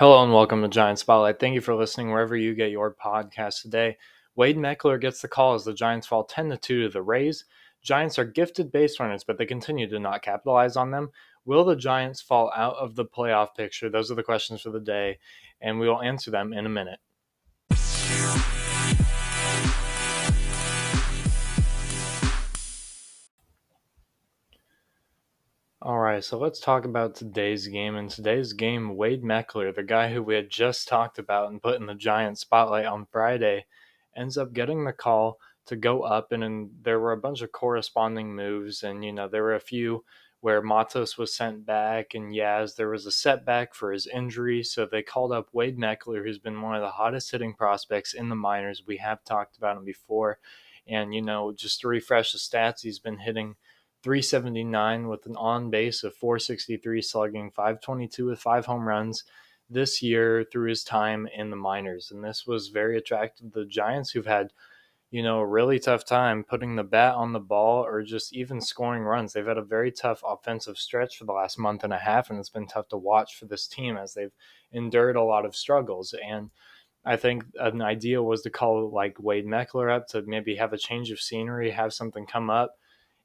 Hello and welcome to Giant Spotlight. Thank you for listening wherever you get your podcast today. Wade Meckler gets the call as the Giants fall 10 to 2 to the Rays. Giants are gifted base runners, but they continue to not capitalize on them. Will the Giants fall out of the playoff picture? Those are the questions for the day, and we will answer them in a minute. All right, so let's talk about today's game. In today's game, Wade Meckler, the guy who we had just talked about and put in the giant spotlight on Friday, ends up getting the call to go up. And, there were a bunch of corresponding moves. And, you know, there were a few where Matos was sent back and Yaz, there was a setback for his injury. So they called up Wade Meckler, who's been one of the hottest hitting prospects in the minors. We have talked about him before. And, you know, just to refresh the stats, he's been hitting – 379 with an on base of 463 slugging, 522 with five home runs this year through his time in the minors. And this was very attractive to the Giants who've had, you know, a really tough time putting the bat on the ball or just even scoring runs. They've had a very tough offensive stretch for the last month and a half, and it's been tough to watch for this team as they've endured a lot of struggles. And I think an idea was to call like Wade Meckler up to maybe have a change of scenery, have something come up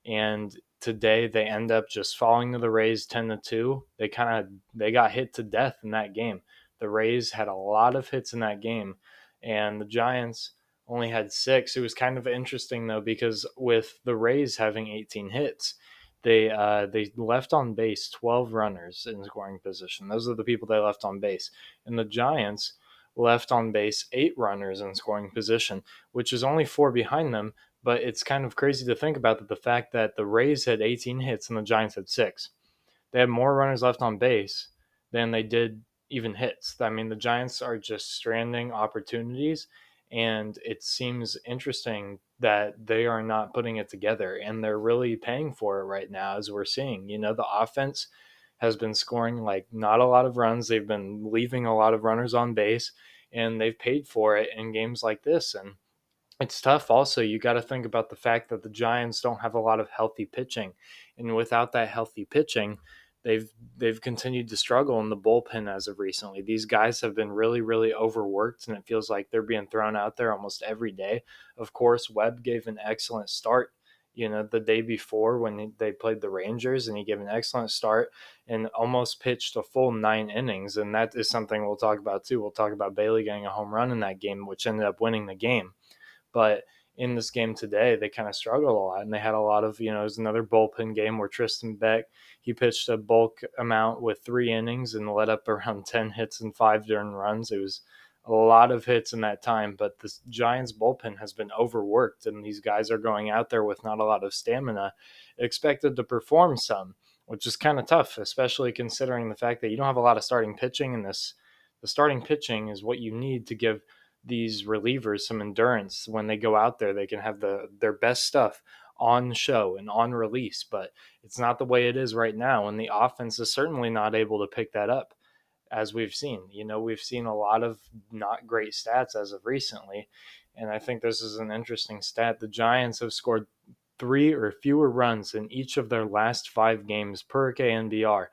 and today they end up just falling to the Rays 10 to 2. They kind of they got hit to death in that game. The Rays had a lot of hits in that game and the Giants only had 6. It was kind of interesting though because with the Rays having 18 hits, they uh, they left on base 12 runners in scoring position. Those are the people they left on base. And the Giants left on base eight runners in scoring position, which is only four behind them, but it's kind of crazy to think about that the fact that the Rays had 18 hits and the Giants had six. They had more runners left on base than they did even hits. I mean, the Giants are just stranding opportunities, and it seems interesting that they are not putting it together, and they're really paying for it right now, as we're seeing. You know, the offense has been scoring like not a lot of runs, they've been leaving a lot of runners on base, and they've paid for it in games like this. And it's tough also you got to think about the fact that the giants don't have a lot of healthy pitching and without that healthy pitching they've they've continued to struggle in the bullpen as of recently. These guys have been really really overworked and it feels like they're being thrown out there almost every day. Of course webb gave an excellent start you know the day before when they played the rangers and he gave an excellent start and almost pitched a full nine innings and that is something we'll talk about too. We'll talk about bailey getting a home run in that game which ended up winning the game but in this game today, they kind of struggled a lot, and they had a lot of you know it was another bullpen game where Tristan Beck he pitched a bulk amount with three innings and led up around ten hits and five earned runs. It was a lot of hits in that time, but the Giants bullpen has been overworked, and these guys are going out there with not a lot of stamina, expected to perform some, which is kind of tough, especially considering the fact that you don't have a lot of starting pitching in this. The starting pitching is what you need to give these relievers some endurance. When they go out there they can have the their best stuff on show and on release but it's not the way it is right now and the offense is certainly not able to pick that up as we've seen. You know we've seen a lot of not great stats as of recently and i think this is an interesting stat. The giants have scored three or fewer runs in each of their last five games per knbr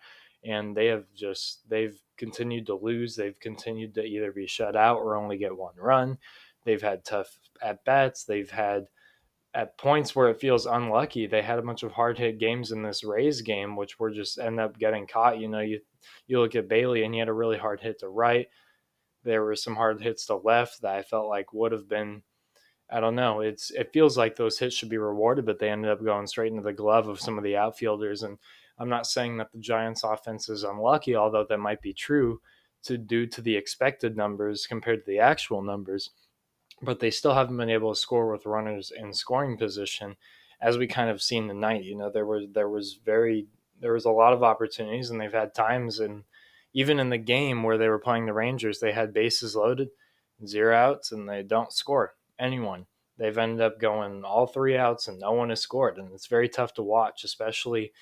and they have just they've continued to lose. They've continued to either be shut out or only get one run. They've had tough at bats. They've had at points where it feels unlucky. They had a bunch of hard hit games in this Rays game, which were just end up getting caught. You know, you you look at Bailey and he had a really hard hit to right. There were some hard hits to left that I felt like would have been I don't know. It's it feels like those hits should be rewarded, but they ended up going straight into the glove of some of the outfielders. And I'm not saying that the Giants' offense is unlucky, although that might be true to due to the expected numbers compared to the actual numbers. But they still haven't been able to score with runners in scoring position, as we kind of seen tonight. You know, there was there was very there was a lot of opportunities, and they've had times and even in the game where they were playing the Rangers, they had bases loaded, zero outs, and they don't score anyone. They've ended up going all three outs and no one has scored. And it's very tough to watch, especially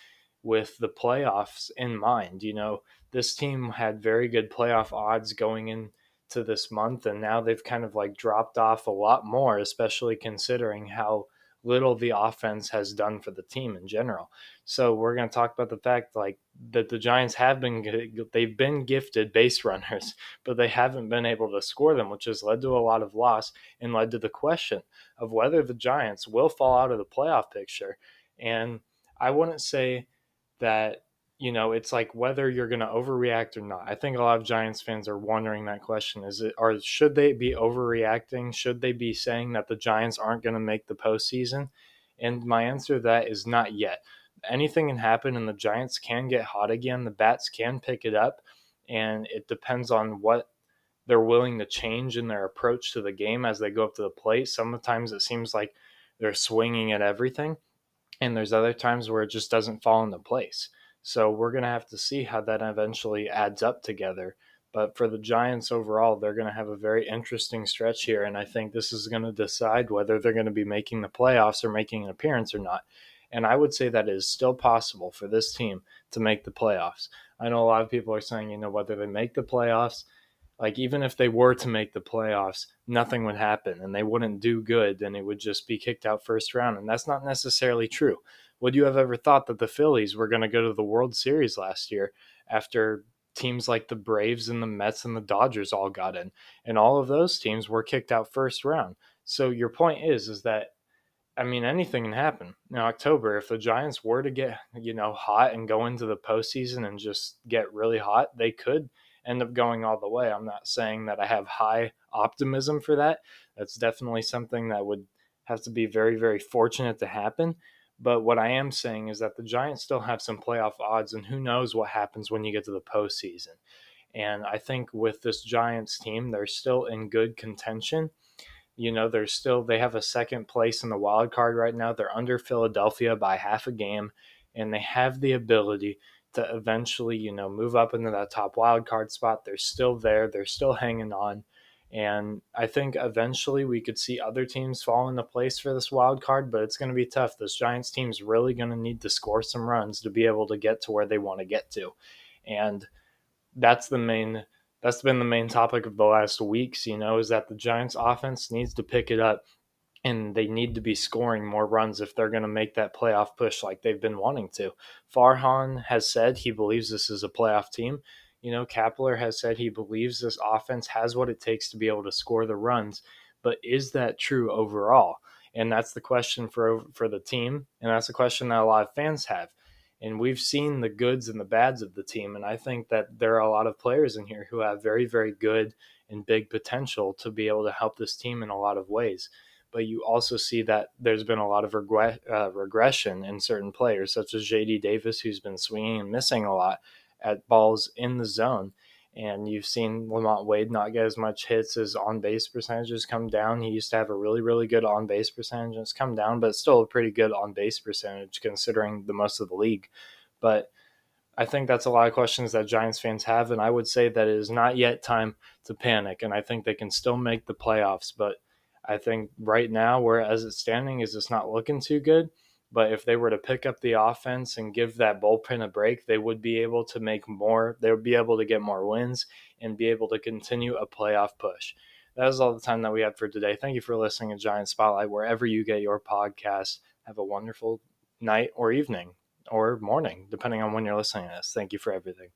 with the playoffs in mind. You know, this team had very good playoff odds going into this month, and now they've kind of like dropped off a lot more, especially considering how little the offense has done for the team in general. So we're going to talk about the fact like that the Giants have been they've been gifted base runners, but they haven't been able to score them, which has led to a lot of loss and led to the question of whether the Giants will fall out of the playoff picture. And I wouldn't say that you know, it's like whether you're going to overreact or not. I think a lot of Giants fans are wondering that question: Is it, or should they be overreacting? Should they be saying that the Giants aren't going to make the postseason? And my answer to that is not yet. Anything can happen, and the Giants can get hot again. The bats can pick it up, and it depends on what they're willing to change in their approach to the game as they go up to the plate. Sometimes it seems like they're swinging at everything, and there's other times where it just doesn't fall into place. So we're going to have to see how that eventually adds up together. But for the Giants overall, they're going to have a very interesting stretch here. And I think this is going to decide whether they're going to be making the playoffs or making an appearance or not. And I would say that it is still possible for this team to make the playoffs. I know a lot of people are saying, you know, whether they make the playoffs, like even if they were to make the playoffs, nothing would happen and they wouldn't do good and it would just be kicked out first round. And that's not necessarily true. Would you have ever thought that the Phillies were going to go to the World Series last year after teams like the Braves and the Mets and the Dodgers all got in? And all of those teams were kicked out first round. So your point is is that I mean anything can happen. In October, if the Giants were to get, you know, hot and go into the postseason and just get really hot, they could end up going all the way. I'm not saying that I have high optimism for that. That's definitely something that would have to be very, very fortunate to happen. But what I am saying is that the Giants still have some playoff odds, and who knows what happens when you get to the postseason. And I think with this Giants team, they're still in good contention. You know, they're still they have a second place in the wild card right now. They're under Philadelphia by half a game, and they have the ability to eventually, you know, move up into that top wild card spot. They're still there. They're still hanging on. And I think eventually we could see other teams fall into place for this wild card, but it's going to be tough. This Giants team's really going to need to score some runs to be able to get to where they want to get to. And that's the main that's been the main topic of the last weeks, you know, is that the Giants offense needs to pick it up and they need to be scoring more runs if they're going to make that playoff push like they've been wanting to. Farhan has said he believes this is a playoff team. You know, Kapler has said he believes this offense has what it takes to be able to score the runs, but is that true overall? And that's the question for for the team, and that's the question that a lot of fans have. And we've seen the goods and the bads of the team, and I think that there are a lot of players in here who have very, very good and big potential to be able to help this team in a lot of ways. But you also see that there's been a lot of regre- uh, regression in certain players, such as JD Davis, who's been swinging and missing a lot at balls in the zone. And you've seen LaMonte Wade not get as much hits as on base percentages come down. He used to have a really, really good on base percentage. It's come down, but it's still a pretty good on base percentage considering the most of the league. But I think that's a lot of questions that Giants fans have. And I would say that it is not yet time to panic. And I think they can still make the playoffs. But I think right now, where as it's standing, is it's not looking too good. But if they were to pick up the offense and give that bullpen a break, they would be able to make more. They would be able to get more wins and be able to continue a playoff push. That is all the time that we had for today. Thank you for listening to Giant Spotlight wherever you get your podcast. Have a wonderful night or evening or morning, depending on when you're listening to this. Thank you for everything.